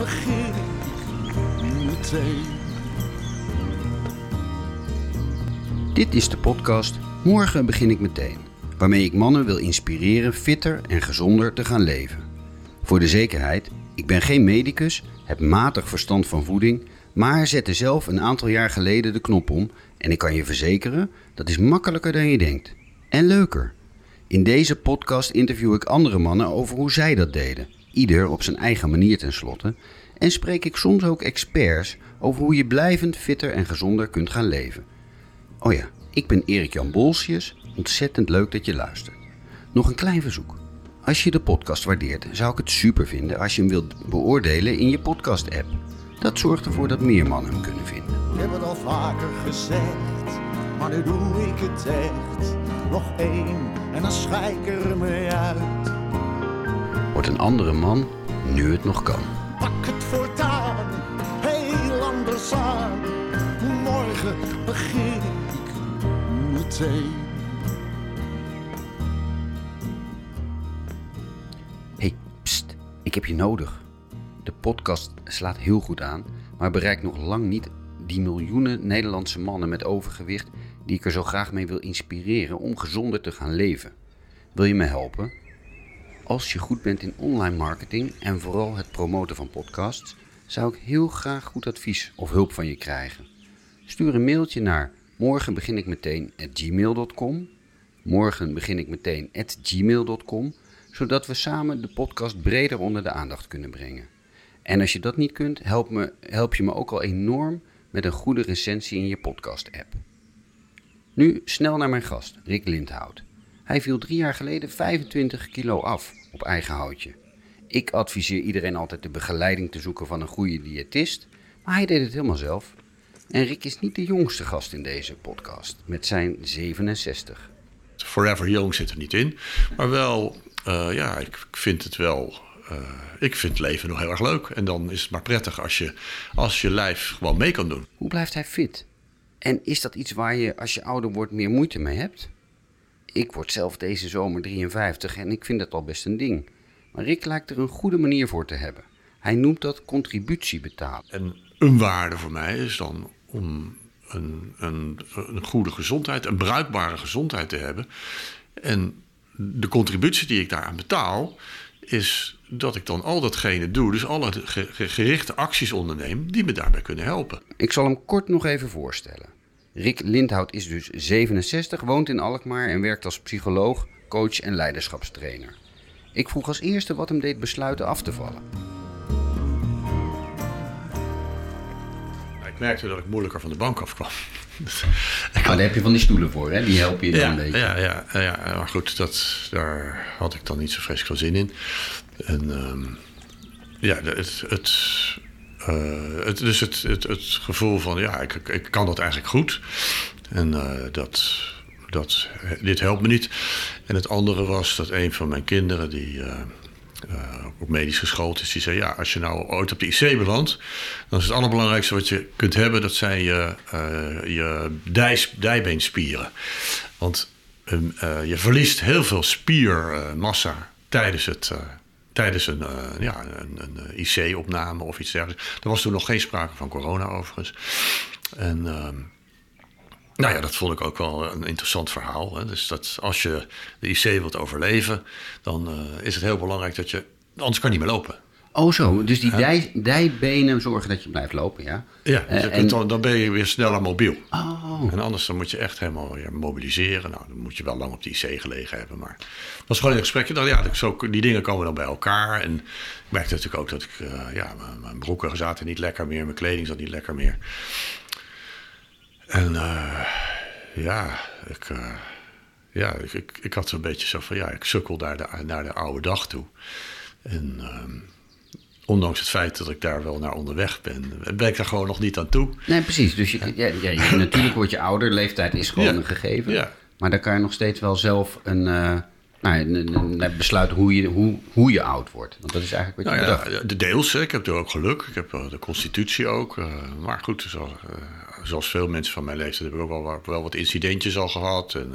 begin meteen. Dit is de podcast Morgen begin ik meteen, waarmee ik mannen wil inspireren fitter en gezonder te gaan leven. Voor de zekerheid, ik ben geen medicus, heb matig verstand van voeding, maar zette zelf een aantal jaar geleden de knop om en ik kan je verzekeren, dat is makkelijker dan je denkt. En leuker. In deze podcast interview ik andere mannen over hoe zij dat deden, ieder op zijn eigen manier tenslotte, en spreek ik soms ook experts over hoe je blijvend fitter en gezonder kunt gaan leven. Oh ja, ik ben Erik-Jan Bolsius. Ontzettend leuk dat je luistert. Nog een klein verzoek. Als je de podcast waardeert, zou ik het super vinden als je hem wilt beoordelen in je podcast-app. Dat zorgt ervoor dat meer mannen hem kunnen vinden. Ik heb het al vaker gezegd, maar nu doe ik het echt. Nog één en dan schijk ik er uit. Een andere man nu het nog kan. Pak het voortaan, heel anders aan. Morgen begin ik meteen. Hey, pst, ik heb je nodig. De podcast slaat heel goed aan, maar bereikt nog lang niet die miljoenen Nederlandse mannen met overgewicht die ik er zo graag mee wil inspireren om gezonder te gaan leven. Wil je me helpen? Als je goed bent in online marketing en vooral het promoten van podcasts, zou ik heel graag goed advies of hulp van je krijgen. Stuur een mailtje naar morgen begin ik meteen gmail.com. Morgen begin ik meteen gmail.com, zodat we samen de podcast breder onder de aandacht kunnen brengen. En als je dat niet kunt, help, me, help je me ook al enorm met een goede recensie in je podcast-app. Nu snel naar mijn gast, Rick Lindhout. Hij viel drie jaar geleden 25 kilo af op eigen houtje. Ik adviseer iedereen altijd de begeleiding te zoeken van een goede diëtist, maar hij deed het helemaal zelf. En Rick is niet de jongste gast in deze podcast, met zijn 67. Forever Young zit er niet in. Maar wel, eh, ja, ik vind het wel. eh, ik vind het leven nog heel erg leuk. En dan is het maar prettig als je, als je lijf gewoon mee kan doen. Hoe blijft hij fit? En is dat iets waar je als je ouder wordt meer moeite mee hebt? Ik word zelf deze zomer 53 en ik vind dat al best een ding. Maar Rick lijkt er een goede manier voor te hebben. Hij noemt dat contributie betalen. En een waarde voor mij is dan om een, een, een goede gezondheid, een bruikbare gezondheid te hebben. En de contributie die ik daaraan betaal, is dat ik dan al datgene doe, dus alle ge- ge- gerichte acties onderneem die me daarbij kunnen helpen. Ik zal hem kort nog even voorstellen. Rick Lindhout is dus 67, woont in Alkmaar en werkt als psycholoog, coach en leiderschapstrainer. Ik vroeg als eerste wat hem deed besluiten af te vallen. Ik merkte dat ik moeilijker van de bank afkwam. Maar daar heb je van die stoelen voor, hè? Die helpen je dan Ja, een beetje. ja, ja, ja, maar goed, dat, daar had ik dan niet zo vreselijk veel zin in. En ehm, ja, het, het, het, dus het, het, het gevoel van, ja, ik, ik kan dat eigenlijk goed. En eh, dat, dat, dit helpt me niet. En het andere was dat een van mijn kinderen, die eh, eh, ook medisch geschoold is, die zei: Ja, als je nou ooit op de IC belandt, dan is het allerbelangrijkste wat je kunt hebben, dat zijn je, eh, je dijbeenspieren. Want ehm, eh, je verliest heel veel spiermassa tijdens het. Tijdens een, eh, ja, een, een IC-opname of iets dergelijks. Er was toen nog geen sprake van corona overigens. En ehm, nou ja, dat vond ik ook wel een interessant verhaal. Hè. Dus dat als je de IC wilt overleven, dan eh, is het heel belangrijk dat je. Anders kan je niet meer lopen. Oh zo, dus die dij, dijbenen zorgen dat je blijft lopen, ja? Ja, dus Eh, en- dan, dan ben je weer sneller mobiel. Oh, En anders dan moet je echt helemaal weer mobiliseren. Nou, dan moet je wel lang op de IC gelegen hebben. Maar het was gewoon een gesprekje. Dat, ja, dat zo, die dingen komen dan bij elkaar. En ik merkte natuurlijk ook dat ik... eh, ja, mijn, mijn broeken zaten niet lekker meer. Mijn kleding zat niet lekker meer. En eh, ja, ik, ja ik, ik, ik had zo'n beetje zo van... Ja, ik sukkel naar de, naar de oude dag toe. En... Ondanks het feit dat ik daar wel naar onderweg ben, ben ik daar gewoon nog niet aan toe. nee, precies. Dus je, ja, natuurlijk word je ouder, leeftijd is gewoon Ja. een gegeven. Ja. Maar dan kan je nog steeds wel zelf een, eh, nou, een, besluiten hoe je, hoe, hoe je oud wordt. Want dat is eigenlijk wat je Nou bedacht. de deels. Ik heb er ook geluk. Ik heb eh, de constitutie ook. eh, maar goed, zoals, zoals veel mensen van mijn leeftijd heb ik ook wel, wel wat incidentjes al gehad. En,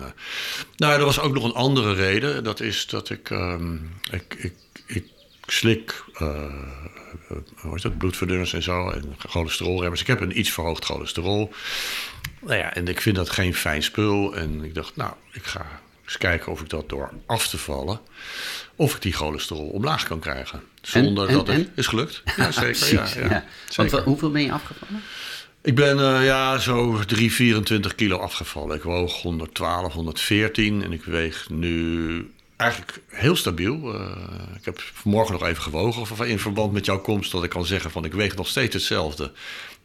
nou, er was ook nog een andere reden. Dat is dat ik, ehm, ik, ik slik, uh, hoe is dat, bloedverdunners en zo, en cholesterolremmers. Ik heb een iets verhoogd cholesterol. Nou ja, en ik vind dat geen fijn spul. En ik dacht, nou, ik ga eens kijken of ik dat door af te vallen, of ik die cholesterol omlaag kan krijgen. Zonder dat het is gelukt. Ja, zeker. ja, ja, Want hoeveel ben je afgevallen? Ik ben uh, ja, zo 3, 24 kilo afgevallen. Ik woog 112, 114 en ik weeg nu eigenlijk heel stabiel. Uh, ik heb vanmorgen nog even gewogen of in verband met jouw komst dat ik kan zeggen van ik weeg nog steeds hetzelfde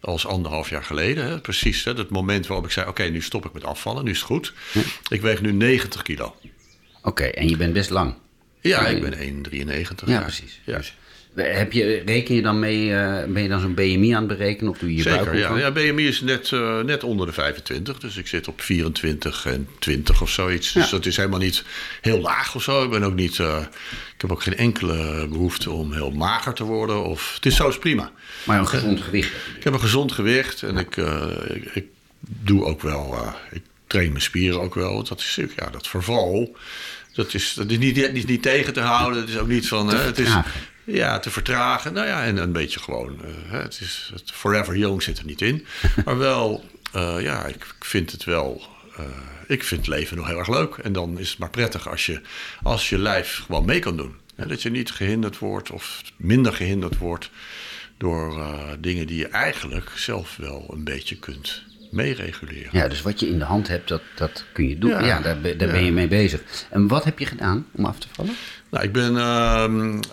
als anderhalf jaar geleden. Hè? Precies hè? het moment waarop ik zei oké, nu stop ik met afvallen, nu is het goed. Hm. Ik weeg nu 90 kilo. Oké, en je bent best lang. Ja, ik ben 1,93. Ja, precies. Ja. Dus heb je, reken je dan mee, uh, ben je dan zo'n BMI aan het berekenen? Of doe je je Zeker, ja. ja. BMI is net, uh, net onder de 25. Dus ik zit op 24 en 20 of zoiets. Ja. Dus dat is helemaal niet heel laag of zo. Ik ben ook niet... Uh, ik heb ook geen enkele behoefte om heel mager te worden. Of, het is zo is prima. Maar een gezond gewicht. Ik heb een gezond gewicht. En ik, ik, ik, doe ook wel... ik train mijn spieren ook wel. Dat is ja, dat verval... Dat is, dat is niet, niet, niet tegen te houden. Het is ook niet van. Hè, het is, ja, te vertragen. Nou ja, en een beetje gewoon. Uh, het is, het forever young zit er niet in. maar wel, uh, ja, ik, ik, vind het wel. Uh, ik vind het leven nog heel erg leuk. En dan is het maar prettig als je, als je lijf gewoon mee kan doen. Hè, dat je niet gehinderd wordt of minder gehinderd wordt door dingen die je eigenlijk zelf wel een beetje kunt meereguleren. Ja, dus wat je in de hand hebt, dat, dat kun je doen. Ja, daar, daar ben je mee bezig. En wat heb je gedaan om af te vallen? Nou, ik ben uh,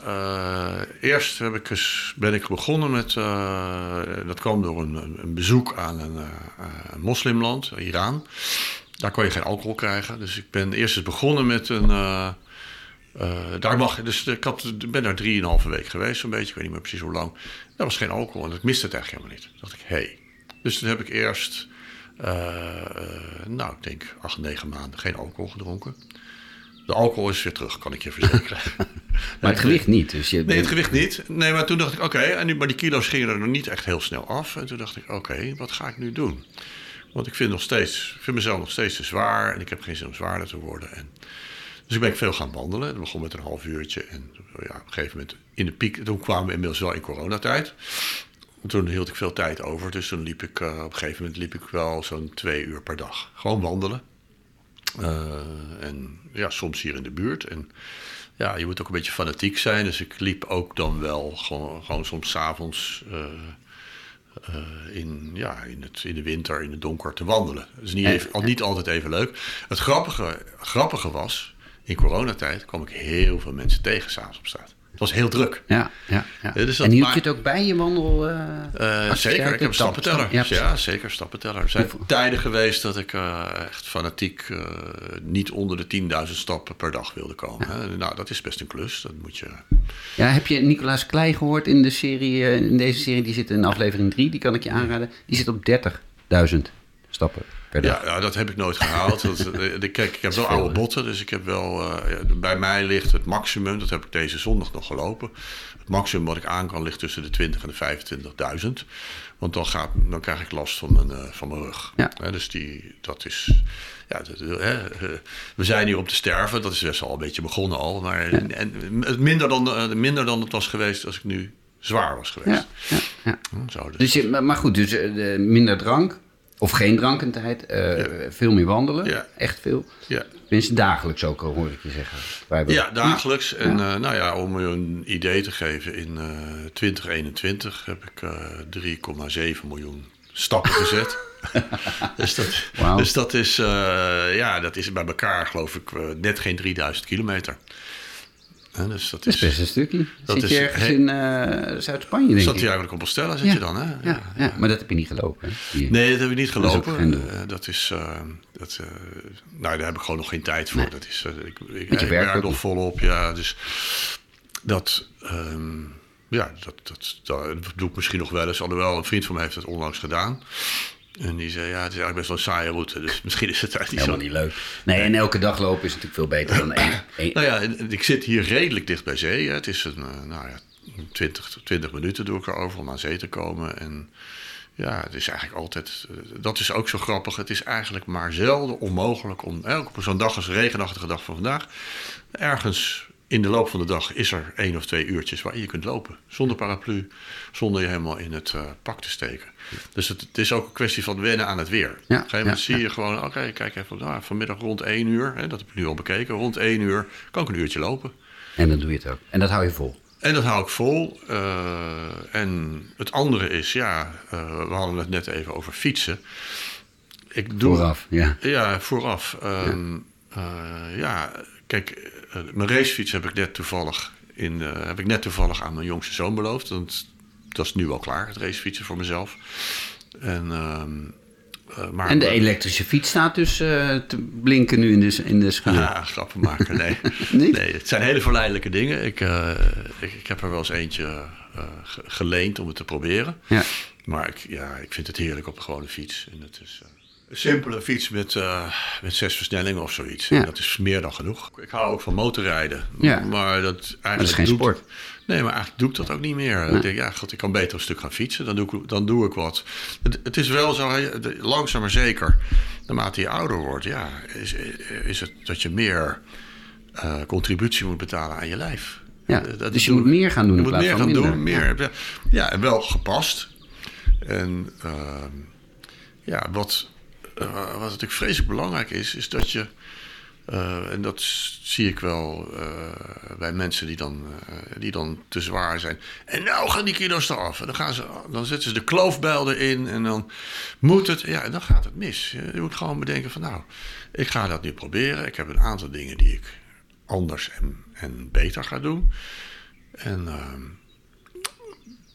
uh, eerst heb ik eens, ben ik begonnen met, uh, dat kwam door een, een bezoek aan een, eh, een, moslimland, Iran. Daar kon je geen alcohol krijgen. Dus ik ben eerst eens begonnen met een, daar mag, dus ik had, ben daar drieënhalve week geweest, zo'n beetje, ik weet niet meer precies hoe lang. Daar was geen alcohol en ik miste het eigenlijk helemaal niet. Toen dacht ik, hé. Hey. Dus toen heb ik eerst, nou, ik denk acht, negen maanden geen alcohol gedronken. De alcohol is weer terug, kan ik je verzekeren. maar het gewicht niet. Dus je nee, het gewicht niet. Nee, maar toen dacht ik, oké, en nu, maar die kilo's gingen er nog niet echt heel snel af. En toen dacht ik, oké, wat ga ik nu doen? Want ik vind, nog steeds, vind mezelf nog steeds te zwaar en ik heb geen zin om zwaarder te worden. En, dus ik ben veel gaan wandelen. Dat begon met een half uurtje. En ja, op een gegeven moment in de piek, toen kwamen we inmiddels wel in coronatijd. Toen hield ik veel tijd over. Dus toen liep ik, uh, op een gegeven moment liep ik wel zo'n twee uur per dag. Gewoon wandelen. Uh, en ja, soms hier in de buurt. En ja, je moet ook een beetje fanatiek zijn. Dus ik liep ook dan wel gewoon, gewoon soms s'avonds uh, uh, in, ja, in, het, in de winter, in het donker te wandelen. Dat is niet, even, niet altijd even leuk. Het grappige, grappige was, in coronatijd kwam ik heel veel mensen tegen s'avonds op straat. Het was heel druk. Ja, ja, ja. Dus en hield je het ook bij je wandel? Uh, zeker, ik heb een stappenteller. Ja, ja, zeker, stappenteller. Er zijn tijden geweest dat ik uh, echt fanatiek uh, niet onder de 10.000 stappen per dag wilde komen. Ja. Nou, dat is best een klus. Dat moet je... Ja, heb je Nicolaas Klei gehoord in, de serie, in deze serie? Die zit in aflevering 3, die kan ik je aanraden. Die zit op 30.000 stappen. Ja, ja, dat heb ik nooit gehaald. dat, eh, kijk, ik heb wel oude botten, dus ik heb wel. Uh, bij mij ligt het maximum, dat heb ik deze zondag nog gelopen. Het maximum wat ik aan kan ligt tussen de 20 en de 25.000. Want dan, gaat, dan krijg ik last van mijn, uh, van mijn rug. Ja. dus die, dat is. Ja, dat, we zijn hier om te sterven, dat is best wel een beetje begonnen al. Maar ja. en, minder, dan, minder dan het was geweest als ik nu zwaar was geweest. Ja, ja, ja. dus. dus maar goed, dus minder drank, of geen drankentijd, uh, veel meer wandelen. Ja. Echt veel. Ja. Tenminste dagelijks ook, hoor ik je zeggen. ja, dagelijks. En uh, nou ja, om je een idee te geven, in uh, 2021 heb ik 3,7 miljoen stappen gezet. dus, dat, wow. dus dat is, ja, dat is bij elkaar geloof ik net geen 3000 kilometer. Dus dat, is, best een stukje. Dat zit je ergens in uh, Zuid-Spanje, denk Zat je eigenlijk op Compostela, zit je dan, hè? Ja, ja, ja, maar dat heb je niet gelopen, hè? Nee, dat heb ik niet gelopen. Dat is, dat is uh, dat, uh, nou, daar heb ik gewoon nog geen tijd voor. Nee. Dat is, ik, ik, ik werk nog volop, ja. Dus dat, um, ja, dat, dat, dat, doe ik misschien nog wel eens. Alhoewel, een vriend van mij heeft het onlangs gedaan. En die zei, ja, het is eigenlijk best wel een saaie route. Dus misschien is het eigenlijk niet Helemaal zo... niet leuk. Nee, en elke dag lopen is natuurlijk veel beter dan één. nou ja, ik zit hier redelijk dicht bij zee. Hè. Het is een, eh, nou ja, 20, 20 minuten doe ik erover om aan zee te komen. En ja, het is eigenlijk altijd... Eh, dat is ook zo grappig. Het is eigenlijk maar zelden onmogelijk om... Op zo'n dag als regenachtige dag van vandaag... ergens in de loop van de dag is er één of twee uurtjes waarin je kunt lopen. Zonder paraplu, zonder je helemaal in het uh, pak te steken. Dus het, het, is ook een kwestie van wennen aan het weer. Ja, Op een gegeven moment zie je gewoon, oké, kijk even, nou, vanmiddag rond één uur, hè, dat heb ik nu al bekeken, rond één uur kan ik een uurtje lopen. En dan doe je het ook. En dat hou je vol. En dat hou ik vol. Uh, en het andere is, ja, uh, we hadden het net even over fietsen. Ik doe, vooraf, ja. Ja, vooraf. Um, ja. Kijk, mijn racefiets heb ik net toevallig, in, heb ik net toevallig aan mijn jongste zoon beloofd. Want dat is nu al klaar, het racefietsen voor mezelf. En um, uh, maar, en de elektrische fiets staat dus te blinken nu in de, in de. Ja, grappen maken, nee. nee. het zijn hele verleidelijke dingen. Ik, ik, ik, heb er wel eens eentje geleend om het te proberen. Ja. Maar ik, ja, ik vind het heerlijk op een gewone fiets. En het is een simpele fiets met, met zes versnellingen of zoiets. Ja. En dat is meer dan genoeg. Ik hou ook van motorrijden. Ja. Maar dat, eigenlijk maar dat is geen doet, sport. Nee, maar eigenlijk doe ik dat ook niet meer. Ik denk, ja, god, ik kan beter een stuk gaan fietsen. Dan doe ik, dan doe ik wat. Het, het is wel zo, langzaam maar zeker, naarmate je ouder wordt, ja, is, is het dat je meer uh, contributie moet betalen aan je lijf. Ja, dat dus je moet meer gaan doen. Je moet meer gaan doen, meer. Ja. ja. en wel gepast. En uh, ja, wat, uh, wat natuurlijk vreselijk belangrijk is, is dat je uh, en dat zie ik wel uh, bij mensen die dan, die dan te zwaar zijn. En nou gaan die kilo's eraf. En dan, gaan ze, dan zetten ze de kloofbijl erin en dan moet het. Ja, en dan gaat het mis. Je moet gewoon bedenken van nou, ik ga dat nu proberen. Ik heb een aantal dingen die ik anders en, en beter ga doen. En ehm,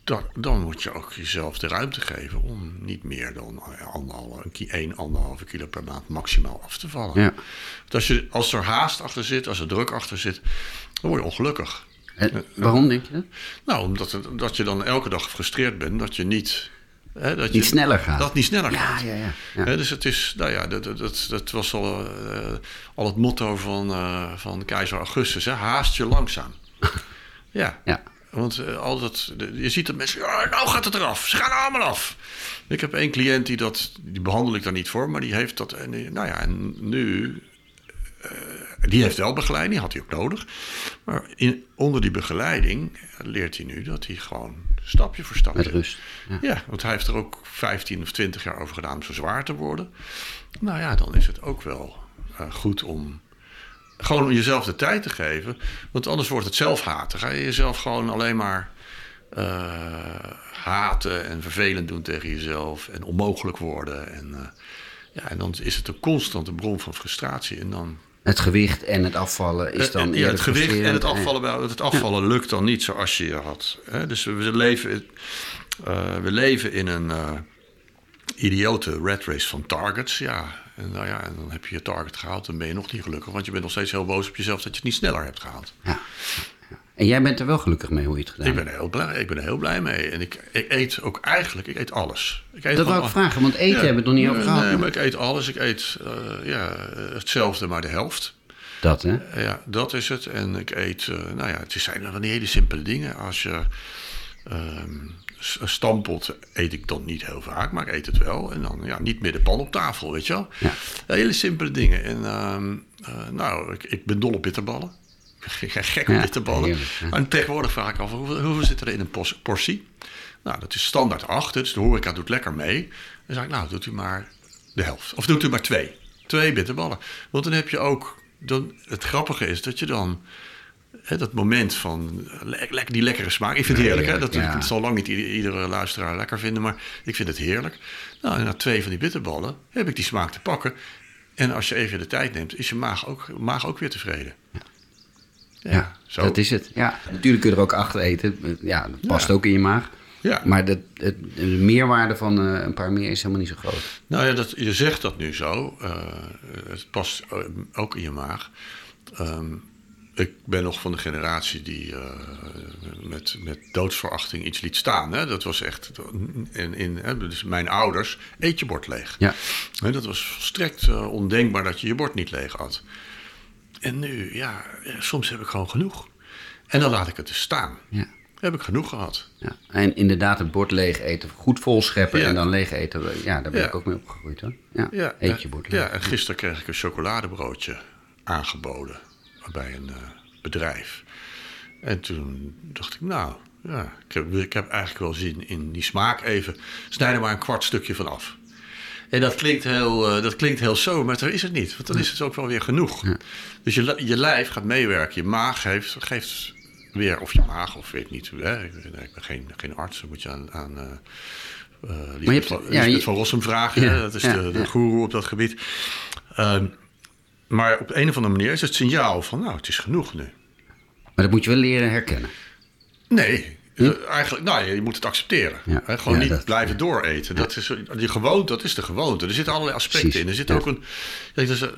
dan, dan moet je ook jezelf de ruimte geven om niet meer dan anderhalve, een, anderhalve kilo per maand maximaal af te vallen. Ja. als, je, als er haast achter zit, als er druk achter zit, dan word je ongelukkig. En waarom denk je dat? Nou, omdat dat je dan elke dag gefrustreerd bent dat je niet He, dat niet sneller gaat. Dat niet sneller gaat. Ja, ja, ja. dus het is, nou ja, dat, dat, dat was al, uh, al het motto van, uh, van keizer Augustus: hè? haast je langzaam. ja. ja. Want uh, altijd, je ziet dat mensen, ja, nou gaat het eraf. Ze gaan allemaal af. Ik heb één cliënt die dat, die behandel ik daar niet voor, maar die heeft dat. En nou ja, en nu, uh, die heeft wel begeleiding, had hij ook nodig. Maar in, onder die begeleiding leert hij nu dat hij gewoon stapje voor stapje. Met rust. Ja. ja, want hij heeft er ook 15 of 20 jaar over gedaan om zo zwaar te worden. Nou ja, dan is het ook wel uh, goed om gewoon om jezelf de tijd te geven. Want anders wordt het zelfhaten. Ga je jezelf gewoon alleen maar uh, haten en vervelend doen tegen jezelf. En onmogelijk worden. En, uh, ja, en dan is het een constante bron van frustratie. En dan het gewicht en het afvallen is dan. Uh, ja, het gewicht en het afvallen. Het afvallen lukt dan niet zoals je je had. Dus we leven, uh, we leven in een uh, idiote red race van targets. Ja, en, nou ja, en dan heb je je target gehaald. Dan ben je nog niet gelukkig. Want je bent nog steeds heel boos op jezelf dat je het niet sneller hebt gehaald. Ja. En jij bent er wel gelukkig mee hoe je het gedaan ik ben er heel blij, Ik ben er heel blij mee. En ik, ik eet ook eigenlijk, ik eet alles. Ik eet dat wil ik vragen, want eten ja, hebben we het nog niet over gehad. Nee, maar ik eet alles. Ik eet uh, ja, hetzelfde, maar de helft. Dat, hè? Ja, dat is het. En ik eet, uh, nou ja, het zijn van die hele simpele dingen. Als je... Um, stampot eet ik dan niet heel vaak, maar ik eet het wel. En dan ja, niet meer de pan op tafel, weet je wel. Ja. Hele simpele dingen. En uh, uh, nou, ik, ik, ben dol op bitterballen. Ik ga gek op ja, bitterballen. En tegenwoordig vraag ik af, hoeveel, hoeveel zit er in een portie? Nou, dat is standaard 8, dus de horeca doet lekker mee. Dan zeg ik, nou, doet u maar de helft. Of doet u maar twee. Twee bitterballen. Want dan heb je ook... Dan, het grappige is dat je dan dat moment van le die lekkere smaak. Ik vind het heerlijk. hè? Dat, ja. zal lang niet iedere luisteraar lekker vinden, maar ik vind het heerlijk. Nou, en na twee van die bitterballen heb ik die smaak te pakken. En als je even de tijd neemt, is je maag ook, maag ook weer tevreden. Ja, zo. dat is het. Ja, natuurlijk kun je er ook achter eten. Ja, dat past ook in je maag. Ja. Maar de, de, de meerwaarde van uh, een paar meer is helemaal niet zo groot. Nou ja, dat, je zegt dat nu zo. Uh, het past ook in je maag. Um, ik ben nog van de generatie die uh, met, met doodsverachting iets liet staan. Hè? Dat was echt. In, in, hè? Dus mijn ouders, eet je bord leeg. Ja. Dat was volstrekt uh, ondenkbaar dat je je bord niet leeg had. En nu, ja, soms heb ik gewoon genoeg. En dan laat ik het dus staan. Ja. Heb ik genoeg gehad. Ja. En inderdaad, het bord leeg eten, goed vol scheppen ja. en dan leeg eten. Ja, daar ben ik ook mee opgegroeid hoor. Ja, eet je bord leeg. Ja, en gisteren kreeg ik een chocoladebroodje aangeboden bij een, uh, bedrijf. En toen dacht ik, nou, ja, ik, heb, ik heb eigenlijk wel zin in die smaak even. Snijd er maar een kwart stukje van af. En dat klinkt heel, uh, dat klinkt heel zo, maar dat is het niet. Want dan is het ook wel weer genoeg. Dus je, je lijf gaat meewerken. Je maag heeft, geeft weer, of je maag, of weet niet. Hè, ik, ben geen, geen arts, dan moet je aan... aan uh, uh, Lisbeth, van, ja, je, van Rossum vragen. Ja, dat is de, de guru op dat gebied. Uh, maar op een of andere manier is het signaal van... nou, het is genoeg nu. Maar dat moet je wel leren herkennen. Nee, Hm? Eigenlijk, nou, je moet het accepteren. Ja. Gewoon niet dat, blijven dooreten. Dat, is, die gewoonte, dat is de gewoonte. Er zitten allerlei aspecten in. Er zit ook een. er,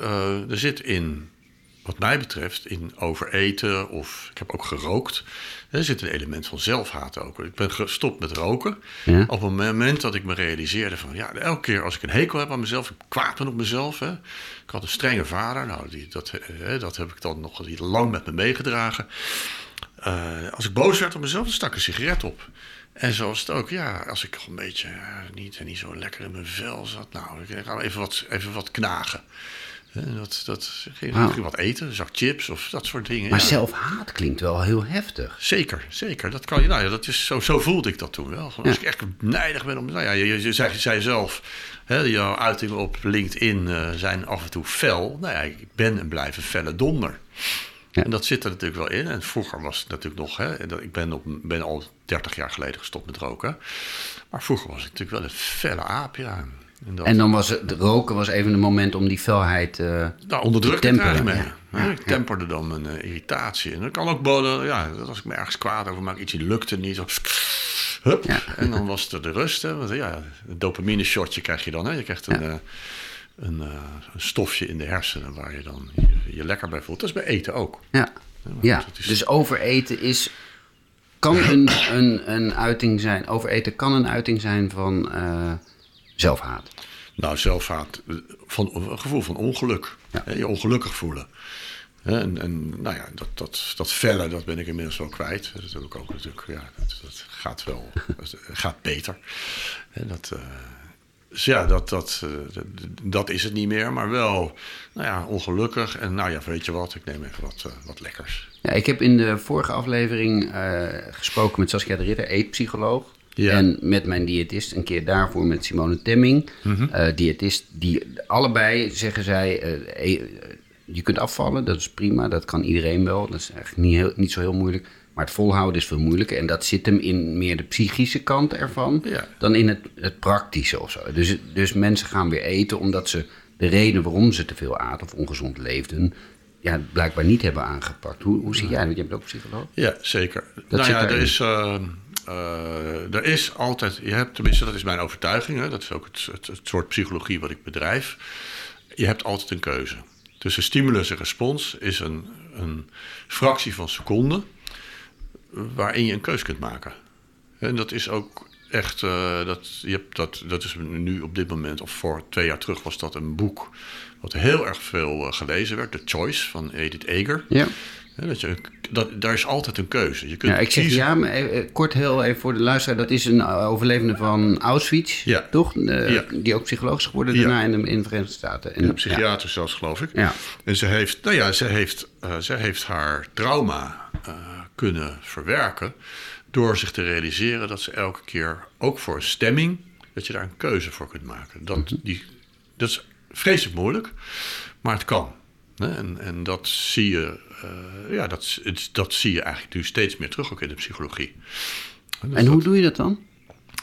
uh, er zit in, wat mij betreft, in overeten of. Ik heb ook gerookt. Er zit een element van zelfhaat ook. Ik ben gestopt met roken. Op het moment dat ik me realiseerde van. Ja, elke keer als ik een hekel heb aan mezelf, ik kwaad ben op mezelf. Hè. Ik had een strenge vader. Nou, die, dat, dat heb ik dan nog lang met me meegedragen. Uh, als ik boos werd op mezelf, dan stak ik een sigaret op. En zoals het ook, ja, als ik een beetje uh, niet, niet zo lekker in mijn vel zat, nou, ik ga even wat, even wat knagen. En dat, dat ging wow. wat eten, een zak chips of dat soort dingen. Maar ja. zelfhaat klinkt wel heel heftig. Zeker, zeker. Dat kan je, nou ja, dat is, zo, zo voelde ik dat toen wel. Als ja. ik echt nijdig ben om, nou ja, je, je, zei, je zei zelf, hè, jouw uitingen op LinkedIn uh, zijn af en toe fel. Nou ja, ik ben en blijf een felle donder. Ja. En dat zit er natuurlijk wel in. En vroeger was het natuurlijk nog, hè, ik ben, op, ben al 30 jaar geleden gestopt met roken. Maar vroeger was ik natuurlijk wel een felle aap, ja. En, dan was het, roken was even een moment om die felheid uh, nou, onder druk te temperen. Mee. Ja. Ja, ik temperde dan mijn uh, irritatie. En dat kan ook boden, ja, als ik me ergens kwaad over maak, ietsje lukte niet. Hup, En dan was er de rust. Hè, want ja, een dopamine shotje krijg je dan. Hè. Je krijgt een... Uh, een, uh, een, stofje in de hersenen waar je dan je, je, lekker bij voelt. Dat is bij eten ook. Ja, ja, is... dus overeten is, kan een, een, een uiting zijn, overeten kan een uiting zijn van zelfhaat. Nou, zelfhaat, van, een gevoel van ongeluk. Ja. Je ongelukkig voelen. En, en nou ja, dat, dat, dat felle, dat ben ik inmiddels wel kwijt. Dat heb ik ook natuurlijk, ja, dat, dat gaat wel, dat gaat beter. En dat... Uh, dus ja, dat, dat, eh, dat is het niet meer, maar wel nou ja, ongelukkig. En nou ja, weet je wat, ik neem even wat, uh, wat lekkers. Ja, ik heb in de vorige aflevering gesproken met Saskia de Ritter, eetpsycholoog. Ja. En met mijn diëtist een keer daarvoor met Simone Temming. Mm -hmm. uh, diëtist, die allebei zeggen zij, je kunt afvallen, dat is prima, dat kan iedereen wel. Dat is eigenlijk niet, heel, niet zo heel moeilijk. Maar het volhouden is veel moeilijker. En dat zit hem in meer de psychische kant ervan ja. dan in het, het praktische of zo. Dus, dus mensen gaan weer eten omdat ze de reden waarom ze te veel aten of ongezond leefden, ja, blijkbaar niet hebben aangepakt. Hoe, hoe zie jij dat? Je bent ook psycholoog? Ja, zeker. Dat nou ja, er is, uh, uh, er is altijd, je hebt, tenminste dat is mijn overtuiging, hè, dat is ook het, het, soort psychologie wat ik bedrijf. Je hebt altijd een keuze. Tussen stimulus en respons is een, een fractie van seconden waarin je een keus kunt maken. En dat is ook echt, uh, dat, je hebt dat, dat is nu op dit moment, of voor twee jaar terug was dat een boek wat heel erg veel uh, gelezen werd, The Choice van Edith Eger. Ja. Dat je, dat, daar is altijd een keuze. Je kunt ja, ik zeg ja, maar even, kort heel even voor de luisteraar. Dat is een overlevende van Auschwitz, ja. toch? Uh, ja. Die ook psycholoog is geworden daarna in de, in de Verenigde Staten. En, ja, psychiater zelfs, geloof ik. Ja. En ze heeft, nou ja, ze heeft, ze heeft haar trauma kunnen verwerken. Door zich te realiseren dat ze elke keer, ook voor een stemming, dat je daar een keuze voor kunt maken. Dat, mhm. die, dat is vreselijk moeilijk, maar het kan. En, en dat zie je, uh, ja, dat, het, dat zie je eigenlijk nu steeds meer terug ook in de psychologie. En, dus en hoe doe je dat dan?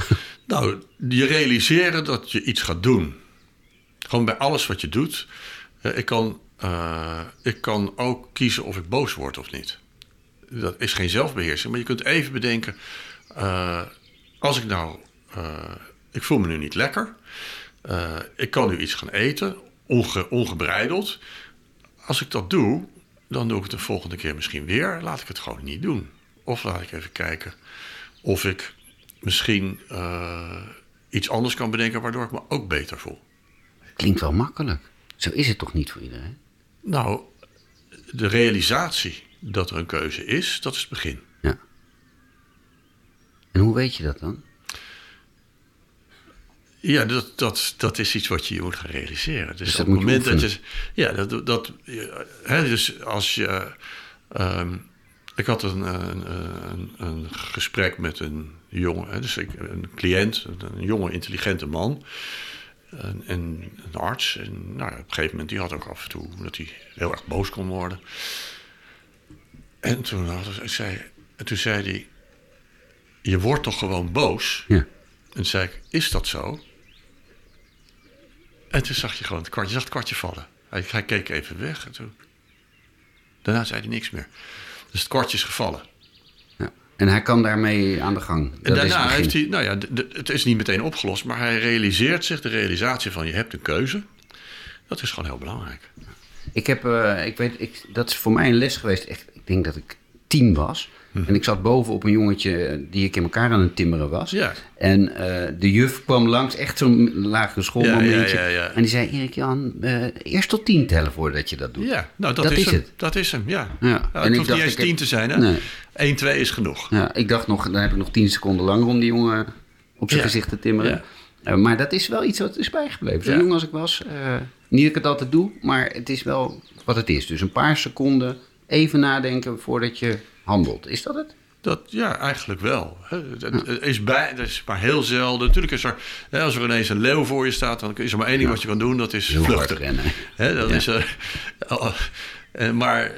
Nou, je realiseren dat je iets gaat doen. Gewoon bij alles wat je doet. Ik kan, uh, ik kan ook kiezen of ik boos word of niet dat is geen zelfbeheersing. Maar je kunt even bedenken: uh, als ik nou, uh, ik voel me nu niet lekker. Ik kan nu iets gaan eten, onge, ongebreideld. Als ik dat doe, dan doe ik het de volgende keer misschien weer. Laat ik het gewoon niet doen. Of laat ik even kijken of ik misschien iets anders kan bedenken waardoor ik me ook beter voel. Klinkt wel makkelijk. Zo is het toch niet voor iedereen? Nou, de realisatie dat er een keuze is, dat is het begin. Ja. En hoe weet je dat dan? Ja, dat, dat, dat is iets wat je moet gaan realiseren. Dus, dus op het moment dat je. Ja, dat. dat hè, dus als je. Ehm, ik had een, een, een, een, gesprek met een jongen, dus ik, een cliënt, een jonge, intelligente man. En, en een arts. En nou, op een gegeven moment die had ook af en toe dat hij heel erg boos kon worden. En toen, had, zei, en toen zei hij: Je wordt toch gewoon boos? Ja. En toen zei ik: Is dat zo? En toen zag je gewoon het kwartje, je zag het kwartje vallen. Hij, hij keek even weg en toen. Daarna zei hij niks meer. Dus het kwartje is gevallen. ja. En hij kan daarmee aan de gang. Dat En daarna heeft hij, nou ja, de- de- het is niet meteen opgelost, maar hij realiseert zich de realisatie van je hebt een keuze. Dat is gewoon heel belangrijk. Ik heb, eh, ik weet, ik, dat is voor mij een les geweest. Echt, ik denk dat ik tien was. Hm. En ik zat boven op een jongetje eh, die ik in elkaar aan het timmeren was. Ja. En eh, de juf kwam langs, echt zo'n lagere schoolmomentje. Ja, ja. En die zei, Erik Jan, eh, eerst tot tien tellen voordat je dat doet. Ja, nou dat, Dat is, hem. het. Dat is hem, ja. Ja. En het ik hoeft niet eens heb- tien te zijn, hè? Nee. 1, 2 is genoeg. Ja, ik dacht nog, dan heb ik nog tien seconden langer om die jongen op zijn gezicht te timmeren. Ja. Maar dat is wel iets wat is bijgebleven. Zo jong als ik was. niet dat ik het altijd doe, maar het is wel wat het is. Dus een paar seconden even nadenken voordat je handelt. Is dat het? Dat, ja, eigenlijk wel. Het, het- het is bij, dat is maar heel zelden. Natuurlijk is er, als er ineens een leeuw voor je staat, dan is er maar één ding wat je kan doen, dat is Heel vluchten. rennen. Dat Ja. is, eh, eh, maar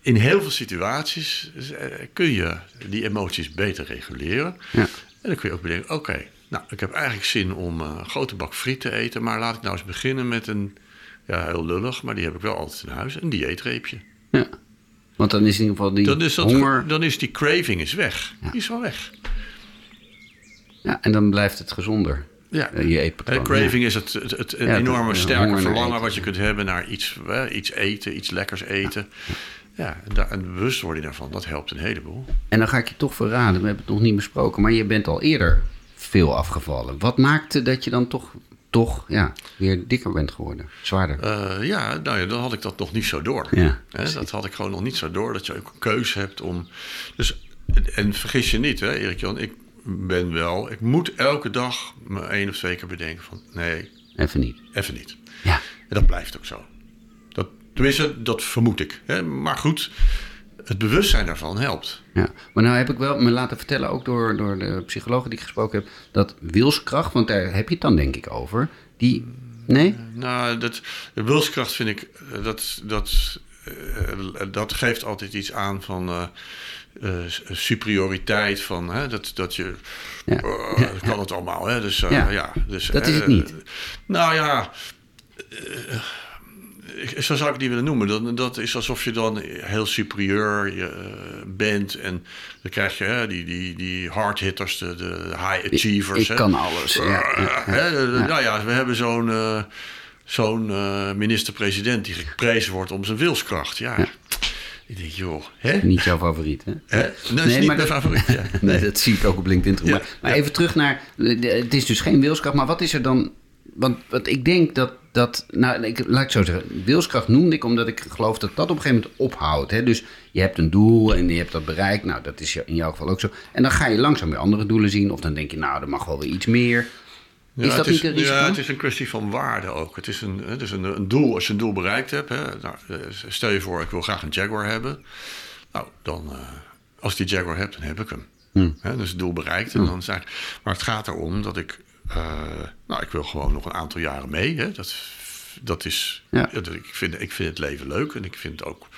in heel veel situaties eh, kun je die emoties beter reguleren. Ja. En dan kun je ook bedenken, oké, nou, ik heb eigenlijk zin om een grote bak friet te eten, maar laat ik nou eens beginnen met een, ja, heel lullig, maar die heb ik wel altijd in huis, een dieetreepje. Ja. Want dan is in ieder geval die Dan is, dat, honger. dan is die craving is weg. Ja. Die is wel weg. Ja, en dan blijft het gezonder. Ja. Eh, je eetpatroon. Hè, craving is het, het, het een Ja, enorme het- sterke verlangen wat je kunt hebben naar iets, iets eten, iets lekkers eten. Ja, en, daar, en bewustwording daarvan, dat helpt een heleboel. En dan ga ik je toch verraden, we hebben het nog niet besproken, maar je bent al eerder veel afgevallen. Wat maakte dat je dan toch, toch ja, weer dikker bent geworden? Zwaarder. Eh, ja, nou ja, dan had ik dat nog niet zo door. Ja, Hè, dat had ik gewoon nog niet zo door, dat je ook een keuze hebt om... Dus, en vergis je niet, hè, Erik Jan, ik ben wel... Ik moet elke dag me één of twee keer bedenken van... Nee, Even niet. even niet. Ja. En dat blijft ook zo. Dat, tenminste, dat vermoed ik. Hè. Maar goed, het bewustzijn daarvan helpt. Ja, maar nou heb ik wel me laten vertellen, ook door, door de psychologen die ik gesproken heb, dat wilskracht, want daar heb je het dan denk ik over, die. Nee? Nou, dat, de wilskracht vind ik, eh, dat, dat, eh, dat geeft altijd iets aan van eh, eh, superioriteit. Van, hè, dat, dat je, Ja. eh, Ja, kan het allemaal. Hè, dus, eh, Ja. ja. dus, Dat is eh, het niet. nou ja, eh, zo zou ik het niet willen noemen. Dat, dat is alsof je dan heel superieur eh, bent. En dan krijg je hè, die, die, die hard hitters, de, de high achievers. ik hè. kan alles. Ja, ja, ja. Hè, Nou ja, we hebben zo'n eh, zo'n eh, minister-president die geprezen wordt om zijn wilskracht. Ja, ik denk, joh, hè? Niet jouw favoriet, hè? hè? Nee, dat is niet mijn favoriet. Ja. Nee, dat zie ik ook op LinkedIn terug. Ja, maar maar ja. even terug naar. Het is dus geen wilskracht, maar wat is er dan. Want wat ik denk dat. dat nou, ik, laat ik zo zeggen. Wilskracht noemde ik omdat ik geloof dat dat op een gegeven moment ophoudt. Hè? Dus je hebt een doel en je hebt dat bereikt. Nou, dat is in jouw geval ook zo. En dan ga je langzaam weer andere doelen zien. Of dan denk je, nou, er mag wel weer iets meer. Ja, is dat niet een risico? Ja, het is een kwestie van waarde ook. Het is een, het is een, een doel. Als je een doel bereikt hebt, hè, nou, eh, stel je voor, ik wil graag een Jaguar hebben. Nou, dan, eh, als ik die Jaguar heb, dan heb ik hem. Hmm. Hè, dus het doel bereikt. En dan is maar het gaat erom dat ik, nou, ik wil gewoon nog een aantal jaren mee. Hè. Dat, dat is, Ja. dat- ik, vind, ik vind het leven leuk en ik vind het ook.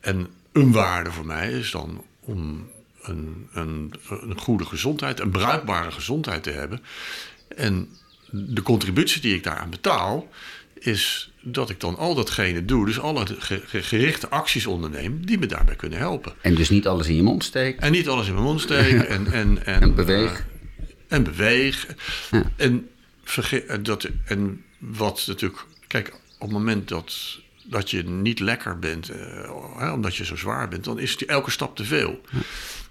En een waarde voor mij is dan om een, een, een goede gezondheid, een bruikbare gezondheid te hebben. En de contributie die ik daaraan betaal, is dat ik dan al datgene doe, dus alle ge- ge- gerichte acties onderneem die me daarbij kunnen helpen. En dus niet alles in je mond steken. En niet alles in mijn mond steken en, en, en, En beweeg. En beweeg. Ja. En, verge- eh, dat, en wat natuurlijk, kijk, op het moment dat, dat je niet lekker bent, eh, hè, omdat je zo zwaar bent, dan is die elke stap te veel.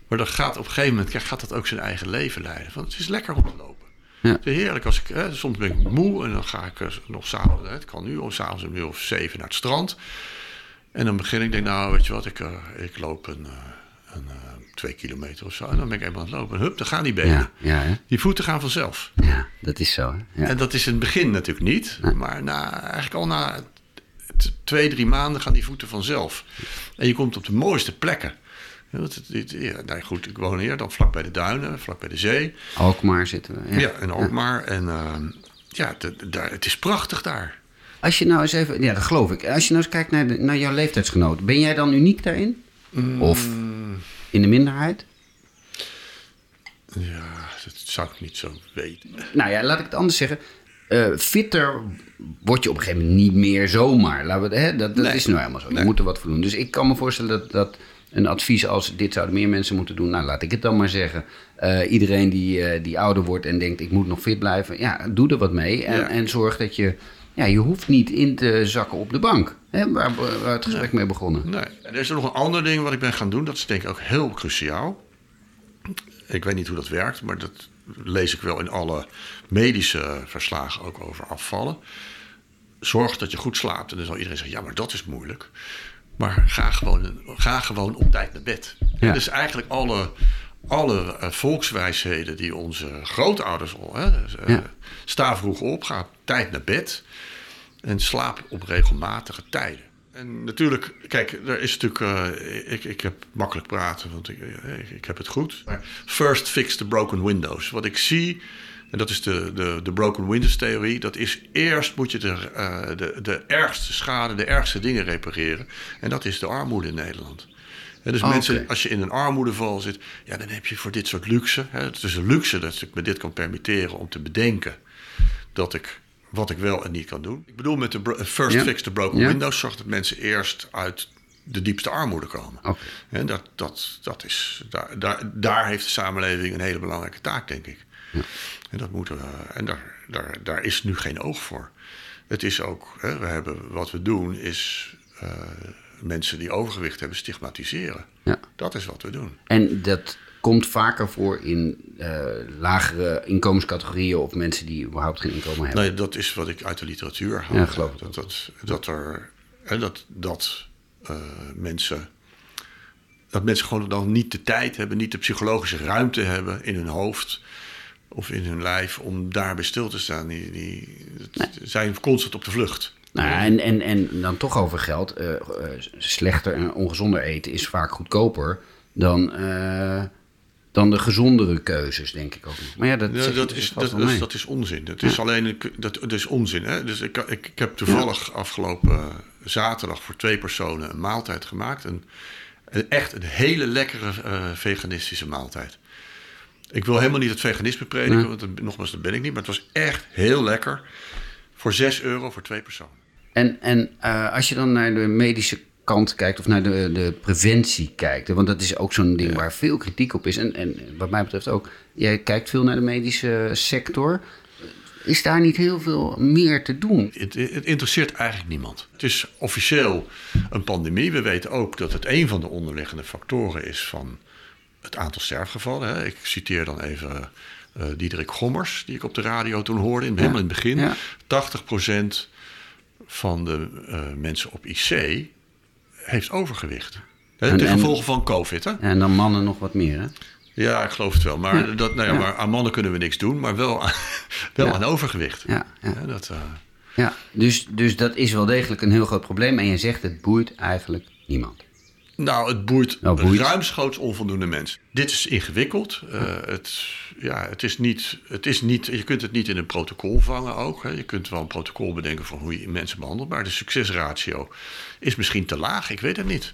Maar dan gaat op een gegeven moment gaat dat ook zijn eigen leven leiden. Want het is lekker om te lopen. Ja. Het is heerlijk als ik, hè, soms ben ik moe en dan ga ik eh, nog s'avonds, het kan nu, of s'avonds om uur of zeven naar het strand. En dan begin ik, denk nou, weet je wat, ik, eh, ik loop een, eh, twee kilometer of zo. En dan ben ik eenmaal aan het lopen. En hup, dan gaan die benen. Ja, ja? Die voeten gaan vanzelf. ja, dat is zo. Hè? Ja. En dat is in het begin natuurlijk niet. Maar na, eigenlijk al na twee, drie maanden gaan die voeten vanzelf. En je komt op de mooiste plekken. Ja, ja, nou goed, ik woon hier dan vlak bij de duinen, vlak bij de zee. Alkmaar zitten we. Ja, in Alkmaar. En ehm, ja, het is prachtig daar. Als je nou eens even, ja, dat geloof ik. Als je nou eens kijkt naar, de, naar jouw leeftijdsgenoten, ben jij dan uniek daarin? Of in de minderheid? Ja, dat zou ik niet zo weten. Nou ja, laat ik het anders zeggen. Eh, fitter word je op een gegeven moment niet meer zomaar. Laten we, hè, dat dat Nee. is nou helemaal zo. Je Nee. moet er wat voor doen. Dus ik kan me voorstellen dat, dat een advies als dit zouden meer mensen moeten doen. Nou, laat ik het dan maar zeggen. Eh, iedereen die, eh, die ouder wordt en denkt ik moet nog fit blijven. Ja, doe er wat mee. En, Ja. en zorg dat je... Ja, je hoeft niet in te zakken op de bank. Hè, waar, waar het gesprek mee begonnen. Nee. En er is er nog een ander ding wat ik ben gaan doen. Dat is denk ik ook heel cruciaal. Ik weet niet hoe dat werkt, maar dat lees ik wel in alle medische verslagen ook over afvallen. Zorg dat je goed slaapt. En dan zal iedereen zeggen, ja, maar dat is moeilijk. Maar ga gewoon, ga gewoon op tijd naar bed. Ja. Dus eigenlijk alle, alle eh, volkswijsheden die onze grootouders al... Hè, eh, Ja. Sta vroeg op, ga op tijd naar bed. En slaap op regelmatige tijden. En natuurlijk, kijk, er is natuurlijk. eh, ik, ik heb makkelijk praten, want ik, eh, ik, ik heb het goed. Maar first fix the broken windows. Wat ik zie, en dat is de, de, de broken windows theorie. Dat is eerst moet je de, eh, de, de ergste schade, de ergste dingen repareren. En dat is de armoede in Nederland. Dus Oh, mensen, als je in een armoedeval zit, ja, dan heb je voor dit soort luxe. Het is een luxe dat ik me dit kan permitteren om te bedenken dat ik wat ik wel en niet kan doen. Ik bedoel met de first Ja. fix the broken Ja. windows, zorg dat mensen eerst uit de diepste armoede komen. En dat, dat, dat is, daar, daar, daar heeft de samenleving een hele belangrijke taak, denk ik. En, dat moeten we, en daar, daar, daar is nu geen oog voor. Het is ook, hè, we hebben, wat we doen is eh, mensen die overgewicht hebben stigmatiseren. Ja. Dat is wat we doen. En dat komt vaker voor in eh, lagere inkomenscategorieën of mensen die überhaupt geen inkomen hebben. Nee, dat is wat ik uit de literatuur haal. Ja, geloof ik dat, dat, dat er hè, dat, dat eh, mensen. Dat mensen gewoon dan niet de tijd hebben, niet de psychologische ruimte hebben in hun hoofd of in hun lijf om daarbij stil te staan. Die, die zijn constant op de vlucht. Nou ja, en, en, en dan toch over geld. eh, eh, slechter en ongezonder eten is vaak goedkoper dan, eh, dan de gezondere keuzes, denk ik ook. Maar ja, dat, Ja, dat, is, dat, is, dat is onzin. Dat is alleen een, dat, dat is onzin. Hè? Dus ik, ik, ik heb toevallig afgelopen zaterdag voor twee personen een maaltijd gemaakt. Een, een echt een hele lekkere veganistische maaltijd. Ik wil helemaal niet het veganisme prediken, want dat- nogmaals, dat ben ik niet. Maar het was echt heel lekker. Voor 6 euro voor twee personen. En, en eh, als je dan naar de medische kant kijkt of naar de, de preventie kijkt, want dat is ook zo'n ding waar veel kritiek op is. En, en wat mij betreft ook, jij kijkt veel naar de medische sector. Is daar niet heel veel meer te doen? Het, het interesseert eigenlijk niemand. Het is officieel een pandemie. We weten ook dat het een van de onderliggende factoren is van het aantal sterfgevallen. Hè. Ik citeer dan even eh Diederik Gommers, die ik op de radio toen hoorde, in, helemaal in het begin. Ja. 80% van de eh, mensen op IC heeft overgewicht. Hè, ten en- gevolge van COVID. Hè? En dan mannen nog wat meer, hè? Ja, ik geloof het wel. Maar, Ja. Dat, nou ja, Ja. maar aan mannen kunnen we niks doen, maar wel, aan- wel aan overgewicht. Ja, dat, eh, ja. Dus, dus dat is wel degelijk een heel groot probleem. En je zegt het boeit eigenlijk niemand. Nou, het boeit, Nou, boeit. ruimschoots onvoldoende mensen. Dit is ingewikkeld. Eh, het, ja, het is niet, het is niet, je kunt het niet in een protocol vangen ook. Hè. Je kunt wel een protocol bedenken van hoe je mensen behandelt. Maar de succesratio is misschien te laag. Ik weet het niet.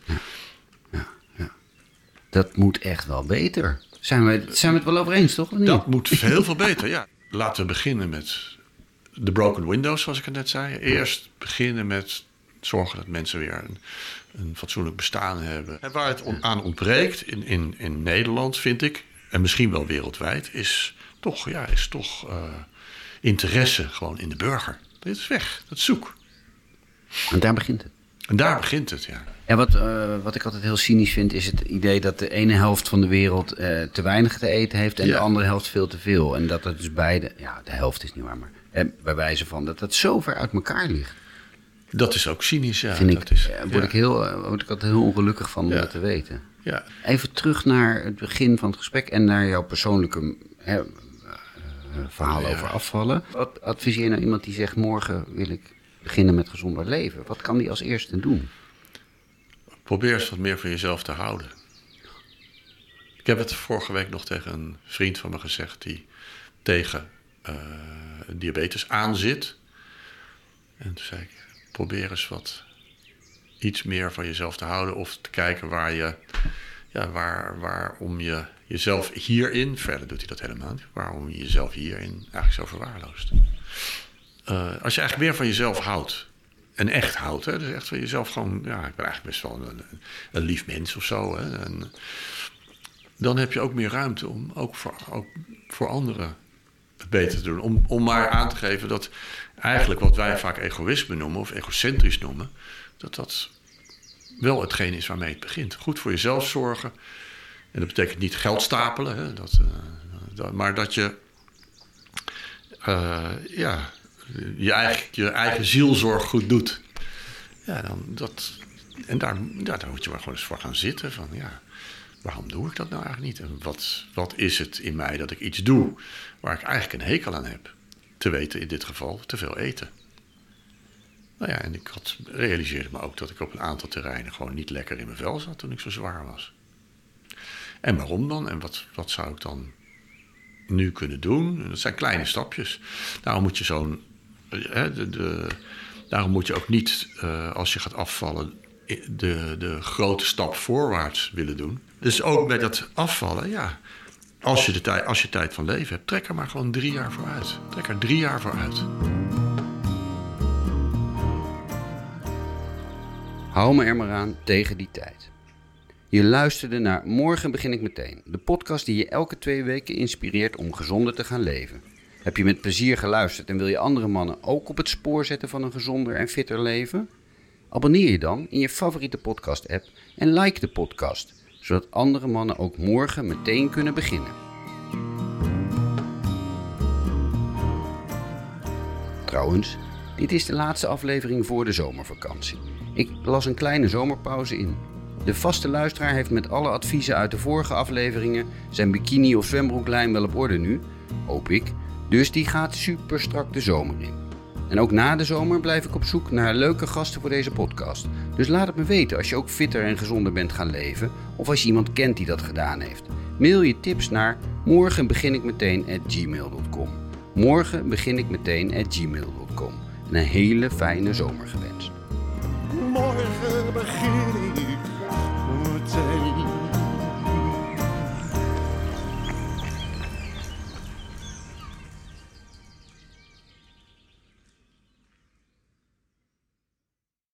Dat moet echt wel beter. Zijn we, zijn we het wel over eens, toch? Niet? Dat moet heel veel beter, ja. Laten we beginnen met de broken windows, zoals ik het net zei. Eerst beginnen met zorgen dat mensen weer een, een fatsoenlijk bestaan hebben. En waar het on- aan ontbreekt in, in, in Nederland, vind ik, en misschien wel wereldwijd, is toch, ja, is toch eh, interesse gewoon in de burger. Dit is weg, dat is zoek. En daar begint het. En daar begint het, ja. En wat, eh, wat ik altijd heel cynisch vind, is het idee dat de ene helft van de wereld eh, te weinig te eten heeft en Ja. de andere helft veel te veel. En dat het dus beide, ja, de helft is niet waar, maar bij wijze van dat dat zo ver uit elkaar ligt. Dat is ook cynisch, ja. vind ik, dat is, eh, word, ja. ik heel, eh, word ik altijd heel ongelukkig van om Ja. dat te weten. Ja. Even terug naar het begin van het gesprek en naar jouw persoonlijke hè, eh, verhaal Ja. over afvallen. Wat adviseer je nou iemand die zegt: Morgen wil ik beginnen met gezonder leven? Wat kan die als eerste doen? Probeer eens wat meer van jezelf te houden. Ik heb het vorige week nog tegen een vriend van me gezegd die tegen uh, diabetes aanzit. En toen zei ik: probeer eens wat iets meer van jezelf te houden of te kijken waar je, ja, waar, waarom je jezelf hierin, verder doet hij dat helemaal niet, waarom je jezelf hierin eigenlijk zo verwaarloost. Uh, als je eigenlijk meer van jezelf houdt, en echt houdt, hè, dus echt van jezelf gewoon, ja, ik ben eigenlijk best wel een, een lief mens of zo. Hè, en, dan heb je ook meer ruimte om ook voor, ook voor anderen het beter te doen. Om, om maar aan te geven dat eigenlijk wat wij vaak egoïsme noemen of egocentrisch noemen, dat dat wel hetgeen is waarmee het begint. Goed voor jezelf zorgen. En dat betekent niet geld stapelen, hè, dat, uh, maar dat je uh, ja, je, eigen, je eigen zielzorg goed doet. Ja, dan dat, en daar, daar moet je maar gewoon eens voor gaan zitten. Van, ja, waarom doe ik dat nou eigenlijk niet? En wat, wat is het in mij dat ik iets doe waar ik eigenlijk een hekel aan heb? Te weten in dit geval te veel eten. Nou ja, en ik had, realiseerde me ook dat ik op een aantal terreinen gewoon niet lekker in mijn vel zat toen ik zo zwaar was. En waarom dan? En wat, wat zou ik dan nu kunnen doen? En dat zijn kleine stapjes. Daarom moet je zo'n. Daarom moet je ook niet, uh, als je gaat afvallen, de, de grote stap voorwaarts willen doen. Dus ook met dat afvallen, ja. Als je, de tijd, als je tijd van leven hebt, trek er maar gewoon drie jaar vooruit. Trek er drie jaar vooruit. Hou me er maar aan tegen die tijd. Je luisterde naar Morgen begin ik meteen, de podcast die je elke twee weken inspireert om gezonder te gaan leven. Heb je met plezier geluisterd en wil je andere mannen ook op het spoor zetten van een gezonder en fitter leven? Abonneer je dan in je favoriete podcast-app en like de podcast, zodat andere mannen ook morgen meteen kunnen beginnen. Trouwens, dit is de laatste aflevering voor de zomervakantie. Ik las een kleine zomerpauze in. De vaste luisteraar heeft met alle adviezen uit de vorige afleveringen zijn bikini of zwembroeklijn wel op orde nu, hoop ik. Dus die gaat super strak de zomer in. En ook na de zomer blijf ik op zoek naar leuke gasten voor deze podcast. Dus laat het me weten als je ook fitter en gezonder bent gaan leven of als je iemand kent die dat gedaan heeft. Mail je tips naar morgen begin ik meteen at gmail.com. Morgen begin ik meteen at gmail.com. En een hele fijne zomer gewenst. Morgen begin ik meteen.